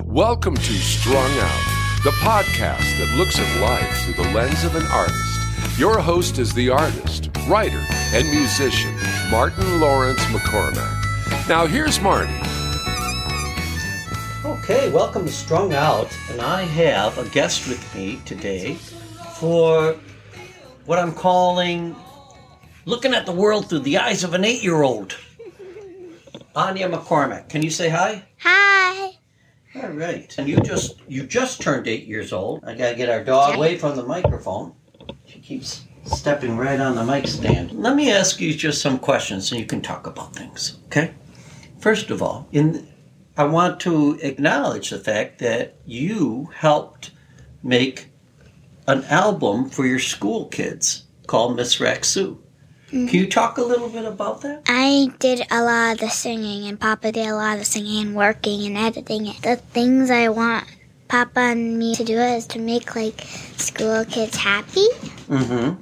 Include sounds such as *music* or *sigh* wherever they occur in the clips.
Welcome to Strung Out, the podcast that looks at life through the lens of an artist. Your host is the artist, writer, and musician, Martin Laurence McCormack. Now, here's Marty. Okay, welcome to Strung Out, and I have a guest with me today for what I'm calling looking at the world through the eyes of an eight year old. Áine McCormack, can you say hi? Hi. All right. And you just you just turned eight years old. I gotta get our dog away from the microphone. She keeps stepping right on the mic stand. Let me ask you just some questions and you can talk about things, okay? First of all, in I want to acknowledge the fact that you helped make an album for your school kids called Miss Rack's Zoo. Can you talk a little bit about that? I did a lot of the singing, and Papa did a lot of the singing and working and editing it. The things I want Papa and me to do is to make like school kids happy. Mm-hmm.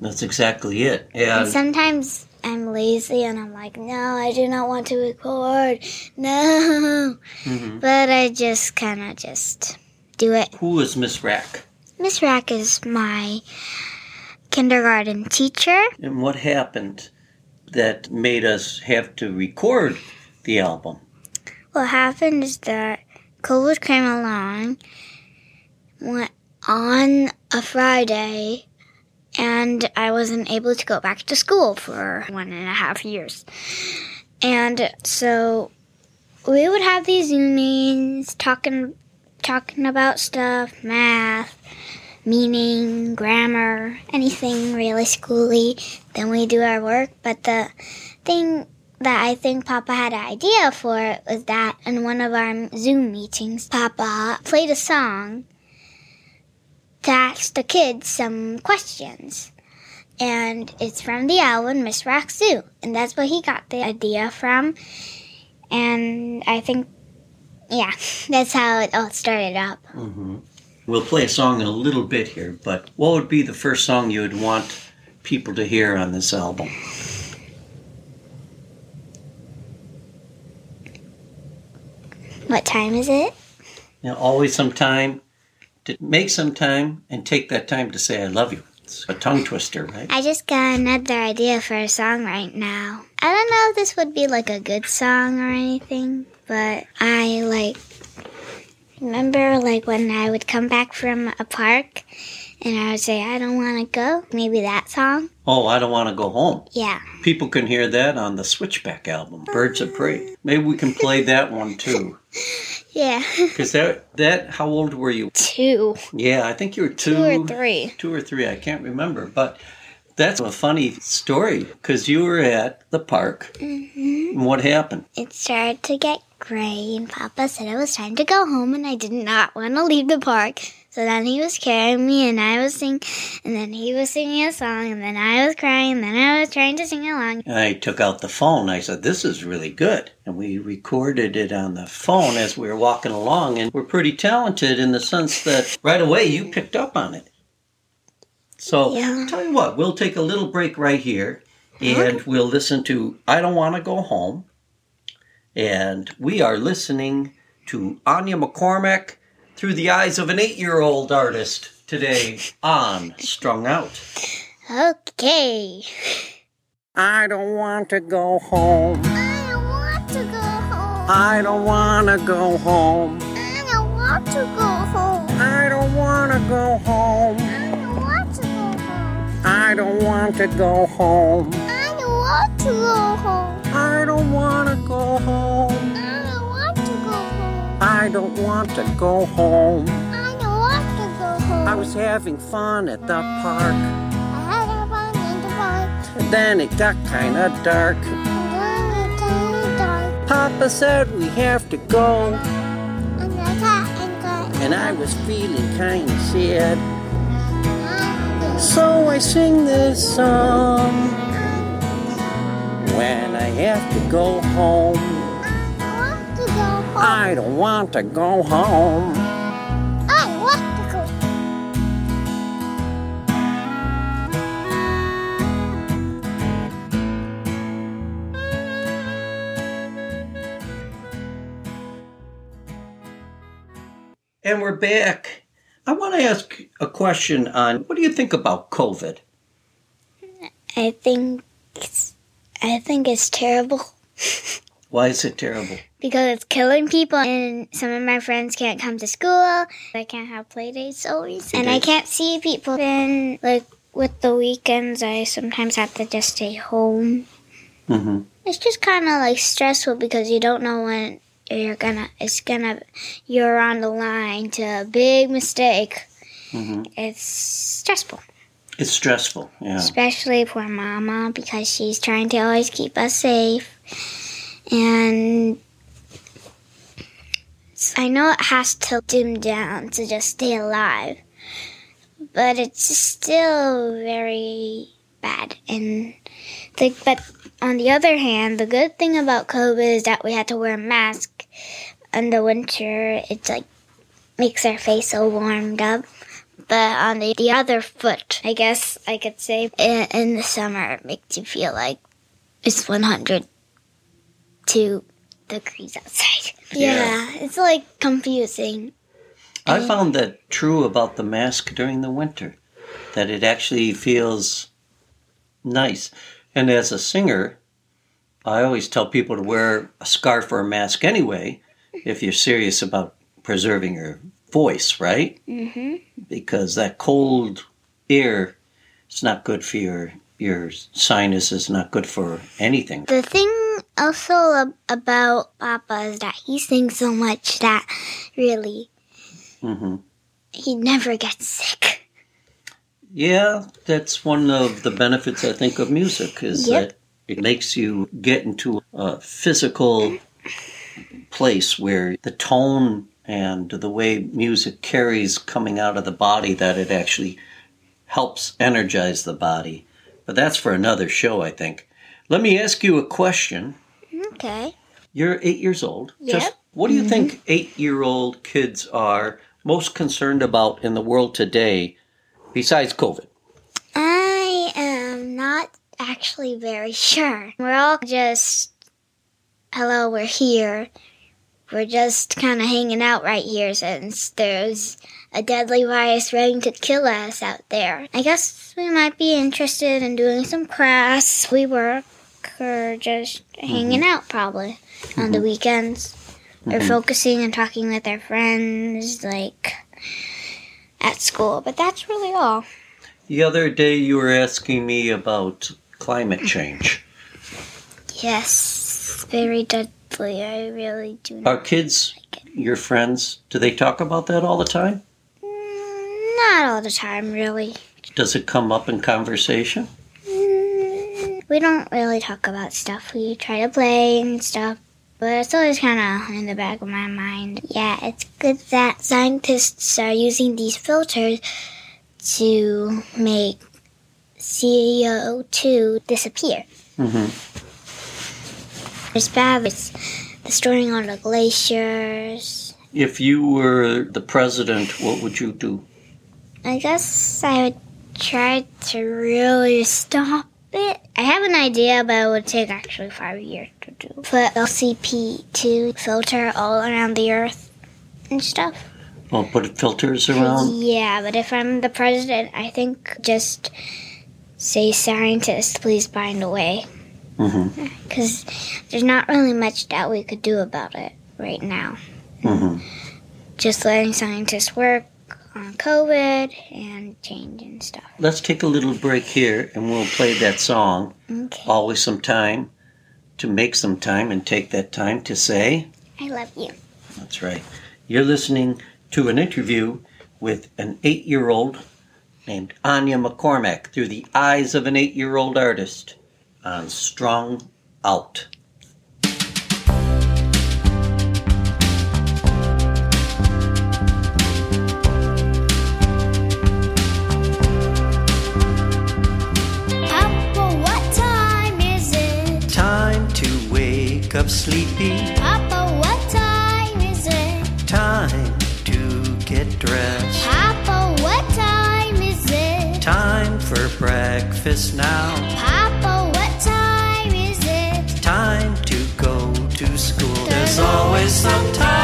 That's exactly it. Yeah. And sometimes I'm lazy and I'm like, no, I do not want to record. No. Mhm. But I just kind of just do it. who is Miss Rack? Miss Rack is my kindergarten teacher. And what happened that made us have to record the album? What happened is that COVID came along went on a Friday, and I wasn't able to go back to school for one and a half years. And so we would have these Zoom meetings talking talking about stuff, math, meaning, grammar, anything really schooly. Then we do our work. But the thing that I think Papa had an idea for was that in one of our Zoom meetings, Papa played a song to ask the kids some questions. And it's from the album Miss Rack's Zoo. And that's where he got the idea from. And I think, yeah, *laughs* that's how it all started up. Mm-hmm. We'll play a song in a little bit here, but what would be the first song you would want people to hear on this album? What time is it? Now, always some time to make some time and take that time to say I love you. It's a tongue twister, right? I just got another idea for a song right now. I don't know if this would be like a good song or anything, but I like remember like when I would come back from a park and I would say I don't want to go. Maybe that song. Oh, I don't want to go home. Yeah. People can hear that on the Switchback album, Birds of Prey. Maybe we can play *laughs* that one too. Yeah. Because that, that, how old were you? Two. Yeah, I think you were two. Two or three. Two or three, I can't remember. But that's a funny story because you were at the park. hmm And what happened? It started to get gray and Papa said it was time to go home and I did not want to leave the park. So then he was carrying me and I was singing and then he was singing a song and then I was crying and then I was trying to sing along. I took out the phone. I said, This is really good. And we recorded it on the phone as we were walking along. And we're pretty talented in the sense that right away you picked up on it. So, Yeah. tell you what, we'll take a little break right here and we'll listen to I Don't Want to Go Home. And we are listening to Áine McCormack through the eyes of an eight year old artist today on Strung Out. Okay. I don't want to go home. I don't want to go home. I don't want to go home. I don't want to go home. I don't want to go home. I don't want to go home. I don't want to go home. I don't want to go home. I don't want to go home. I don't want to go home. I don't want to go home. I don't want to go home. I was having fun at the park. I had a fun in the park. And then it got kind of dark. And then it turned dark. Papa said we have to go. And I got and got. And I was feeling kind of sad. So I sing this song when I have to go home. want to go home. I don't want to go home. I want to go. And we're back. I want to ask a question on what do you think about COVID? I think it's, I think it's terrible *laughs* Why is it terrible? because it's killing people, and some of my friends can't come to school. I can't have play dates always, and I can't see people. And like with the weekends, I sometimes have to just stay home. Mm-hmm. It's just kind of like stressful because you don't know when you're gonna. It's gonna. You're on the line to a big mistake. Mm-hmm. It's stressful. It's stressful. Yeah. especially for Mama because she's trying to always keep us safe. And I know it has to dim down to just stay alive, but it's still very bad. And the, but on the other hand, the good thing about COVID is that we had to wear a mask in the winter. It's like makes our face so warmed up. But on the, the other foot, I guess I could say, in, in the summer, it makes you feel like it's 102 degrees outside. *laughs* Yeah. Yeah, it's like confusing. I found that true about the mask during the winter, that it actually feels nice. And as a singer, I always tell people to wear a scarf or a mask anyway, if you're serious about preserving your voice, right? hmm Because that cold air is not good for your your sinus is not good for anything. The thing also about Papa is that he sings so much that really hmm he never gets sick. Yeah, that's one of the benefits I think of music is Yep. that it makes you get into a physical place where the tone and the way music carries coming out of the body that it actually helps energize the body. But that's for another show, I think. Let me ask you a question. Okay. You're eight years old. Yep. Just what do you think mm-hmm. eight year old kids are most concerned about in the world today besides COVID? I am not actually very sure. We're all just, hello, we're here. We're just kind of hanging out right here since there's a deadly virus ready to kill us out there. I guess we might be interested in doing some crafts. We work or just mm-hmm. hanging out probably on the mm-hmm. weekends. Or mm-hmm. focusing and talking with our friends, like at school. But that's really all. The other day you were asking me about climate change. Yes, very deadly. I really do. Are kids, your friends, do they talk about that all the time? Mm, Not all the time, really. Does it come up in conversation? Mm, We don't really talk about stuff. We try to play and stuff, but it's always kind of in the back of my mind. Yeah, it's good that scientists are using these filters to make CO2 disappear. hmm It's bad. It's destroying all the glaciers. If you were the president, what would you do? I guess I would try to really stop it. I have an idea, but it would take actually five years to do. Put LCP to filter all around the earth and stuff. Well, put filters around? Yeah, but if I'm the president, I think just say scientists, please find a way. Hmm Because there's not really much that we could do about it right now. hmm Just letting scientists work on COVID and change and stuff. Let's take a little break here and we'll play that song. Okay. Always some time to make some time and take that time to say, I love you. That's right. You're listening to an interview with an eight year old named Áine McCormack through the eyes of an eight year old artist on Strung Out. Papa, what time is it? Time to wake up sleepy. Papa, what time is it? Time to get dressed. Papa, what time is it? Time for breakfast now. Go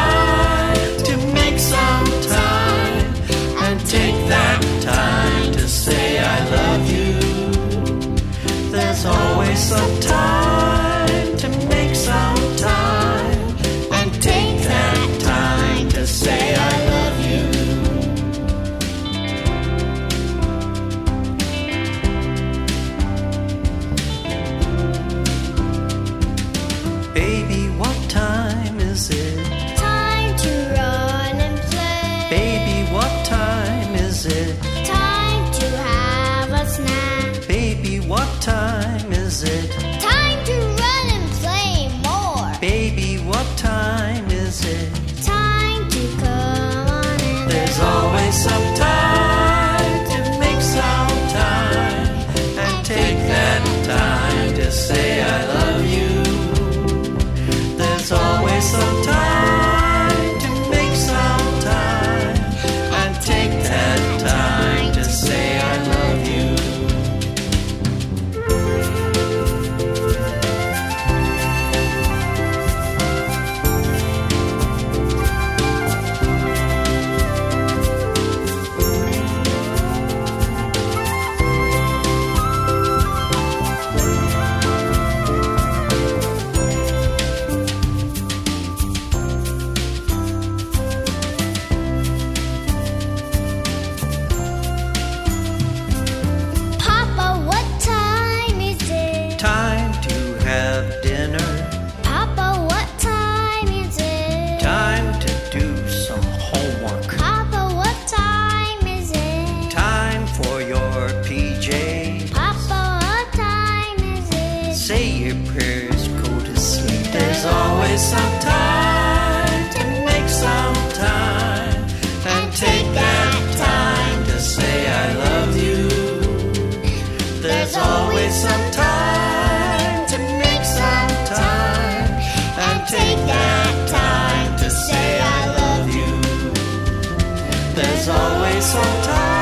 always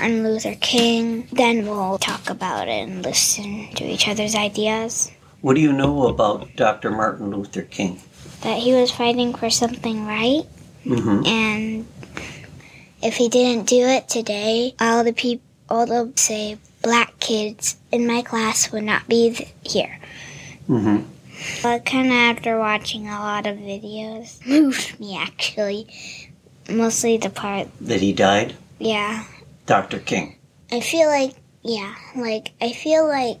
Martin Luther King, then we'll talk about it and listen to each other's ideas. What do you know about Dr. Martin Luther King? That he was fighting for something right, Mm-hmm. and if he didn't do it today, all the people, all the say black kids in my class would not be th- here. Mm-hmm. But kind of after watching a lot of videos, *laughs* moved me actually. Mostly the part, That he died? yeah. Dr. King. I feel like, yeah, like, I feel like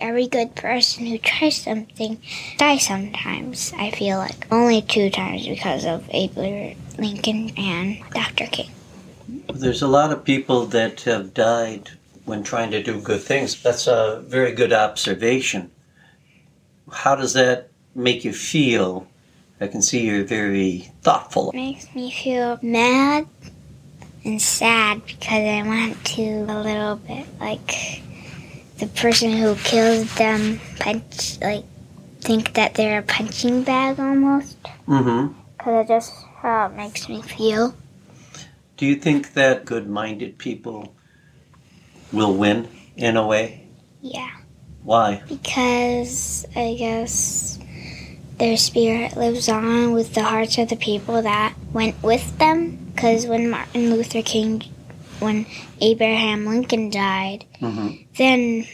every good person who tries something dies sometimes. I feel like only two times because of Abraham Lincoln and Dr. King. There's a lot of people that have died when trying to do good things. That's a very good observation. How does that make you feel? I can see you're very thoughtful. makes me feel mad and sad because I want to a little bit like the person who kills them punch like think that they're a punching bag almost Mm-hmm. because that's just how it makes me feel. Do you think that good-minded people will win in a way? Yeah, Why? because I guess their spirit lives on with the hearts of the people that went with them. Because when Martin Luther King, when Abraham Lincoln died, Mm-hmm. then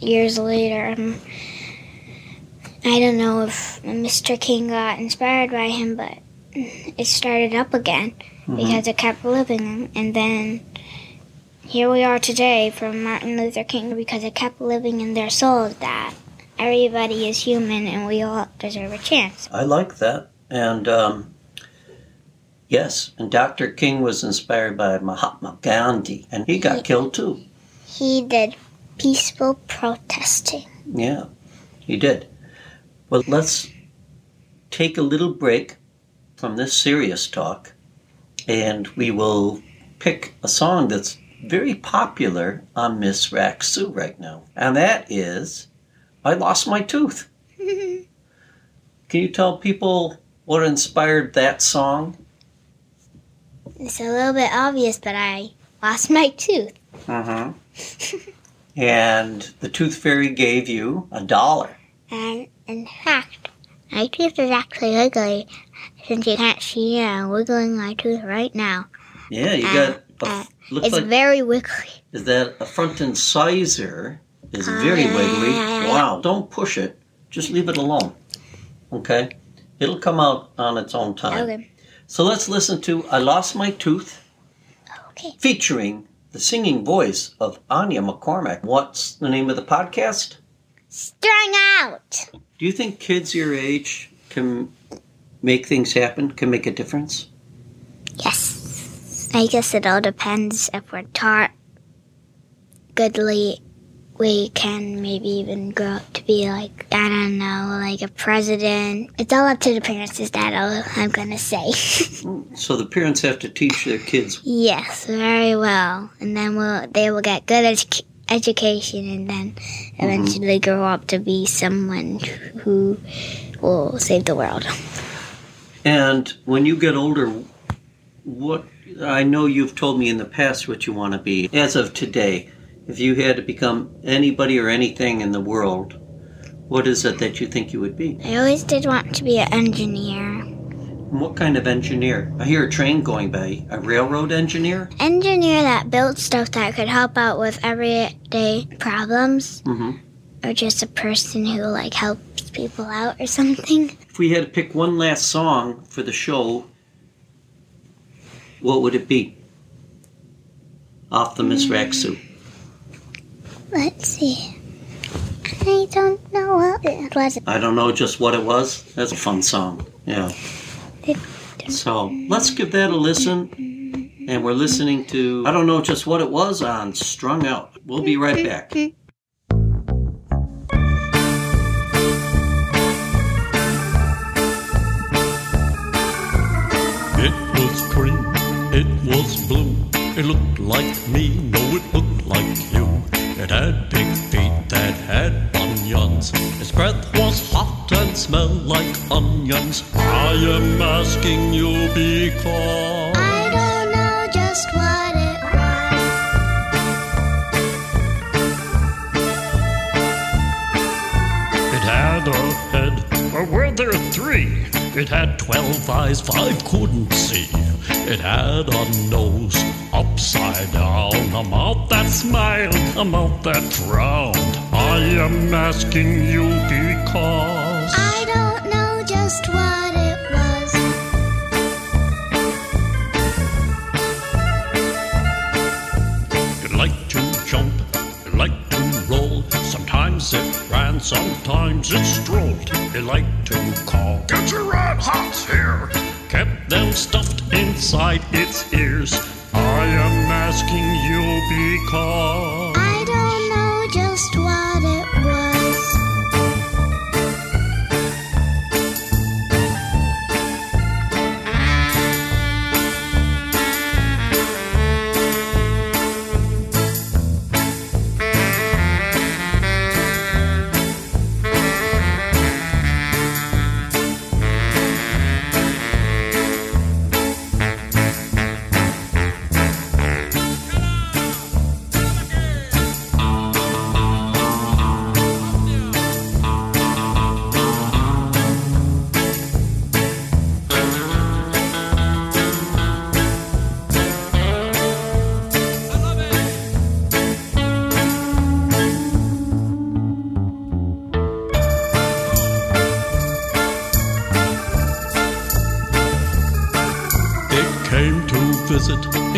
years later, um, I don't know if Mr. King got inspired by him, but it started up again because it kept living. And then here we are today from Martin Luther King because it kept living in their souls that everybody is human and we all deserve a chance. I like that. And um, yes, and Dr. King was inspired by Mahatma Gandhi, and he got killed too. He did peaceful protesting. Yeah, he did. Well, let's take a little break from this serious talk, and we will pick a song that's very popular on Miss Rack's Zoo right now, and that is I Lost My Tooth. *laughs* Can you tell people what inspired that song? It's a little bit obvious, but I lost my tooth. Mm-hmm. and the Tooth Fairy gave you a dollar. And in fact, my tooth is actually wiggly since you can't see it. I'm wiggling my tooth right now. Yeah, you Uh, got. A, uh, looks It's like very wiggly. is that a front incisor is very yeah, wiggly. Wow, don't push it. Just leave it alone. Okay? It'll come out on its own time. Okay. So let's listen to I Lost My Tooth Okay. featuring the singing voice of Áine McCormack. What's the name of the podcast? Strung out. Do you think kids your age can make things happen, can make a difference? Yes. I guess it all depends if we're taught goodly. We can maybe even grow up to be like, I don't know, like a president. It's all up to the parents, is that all I'm gonna say? *laughs* So the parents have to teach their kids. yes, very well. And then we'll, they will get good edu- education and then mm-hmm. eventually grow up to be someone who will save the world. And when you get older, what I know you've told me in the past what you want to be. As of today, if you had to become anybody or anything in the world, what is it that you think you would be? I always did want to be an engineer. What kind of engineer? I hear a train going by. A railroad engineer? Engineer that built stuff that could help out with everyday problems. Mm-hmm. Or just a person who like helps people out or something. *laughs* If we had to pick one last song for the show, what would it be? Off the Miss Rack's Zoo. Let's see. I don't know what it was. I don't know just what it was. That's a fun song. Yeah. So let's give that a listen. And we're listening to I don't know just what it was on Strung Out. We'll be right back. I don't know just what it was. It had a head, or were there three? It had twelve eyes, five couldn't see. It had a nose upside down, a mouth that smiled, a mouth that frowned. I am asking you because. I don't know just what sometimes it strolled. It liked to call, Get your red hots here! Kept them stuffed inside its ears. I am asking you because.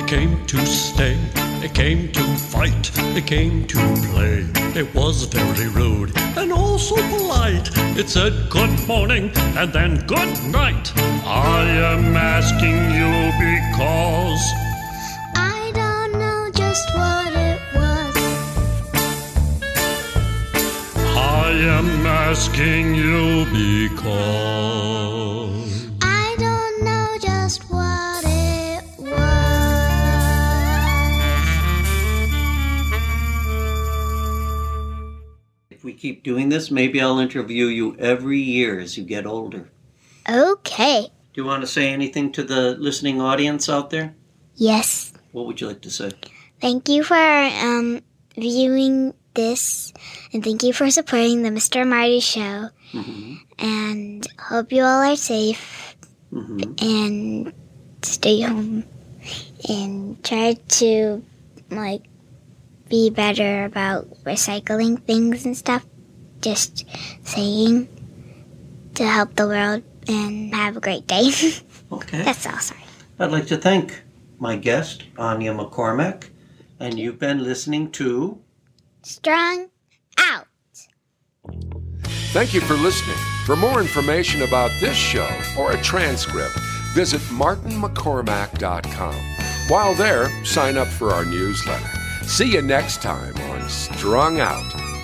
It came to stay, it came to fight, it came to play. It was very rude and also polite. It said good morning and then good night. I am asking you because. I don't know just what it was. I am asking you because. Keep doing this, maybe I'll interview you every year as you get older. Okay. Do you want to say anything to the listening audience out there? Yes. What would you like to say? Thank you for um, viewing this, and thank you for supporting the Mr. Marty Show. And hope you all are safe and stay home and try to like be better about recycling things and stuff. Just saying to help the world and have a great day. *laughs* Okay. That's all. Sorry. I'd like to thank my guest, Áine McCormack, and you've been listening to. Strung out. Thank you for listening. For more information about this show or a transcript, visit martinmccormack.com. While there, sign up for our newsletter. See you next time on Strung Out.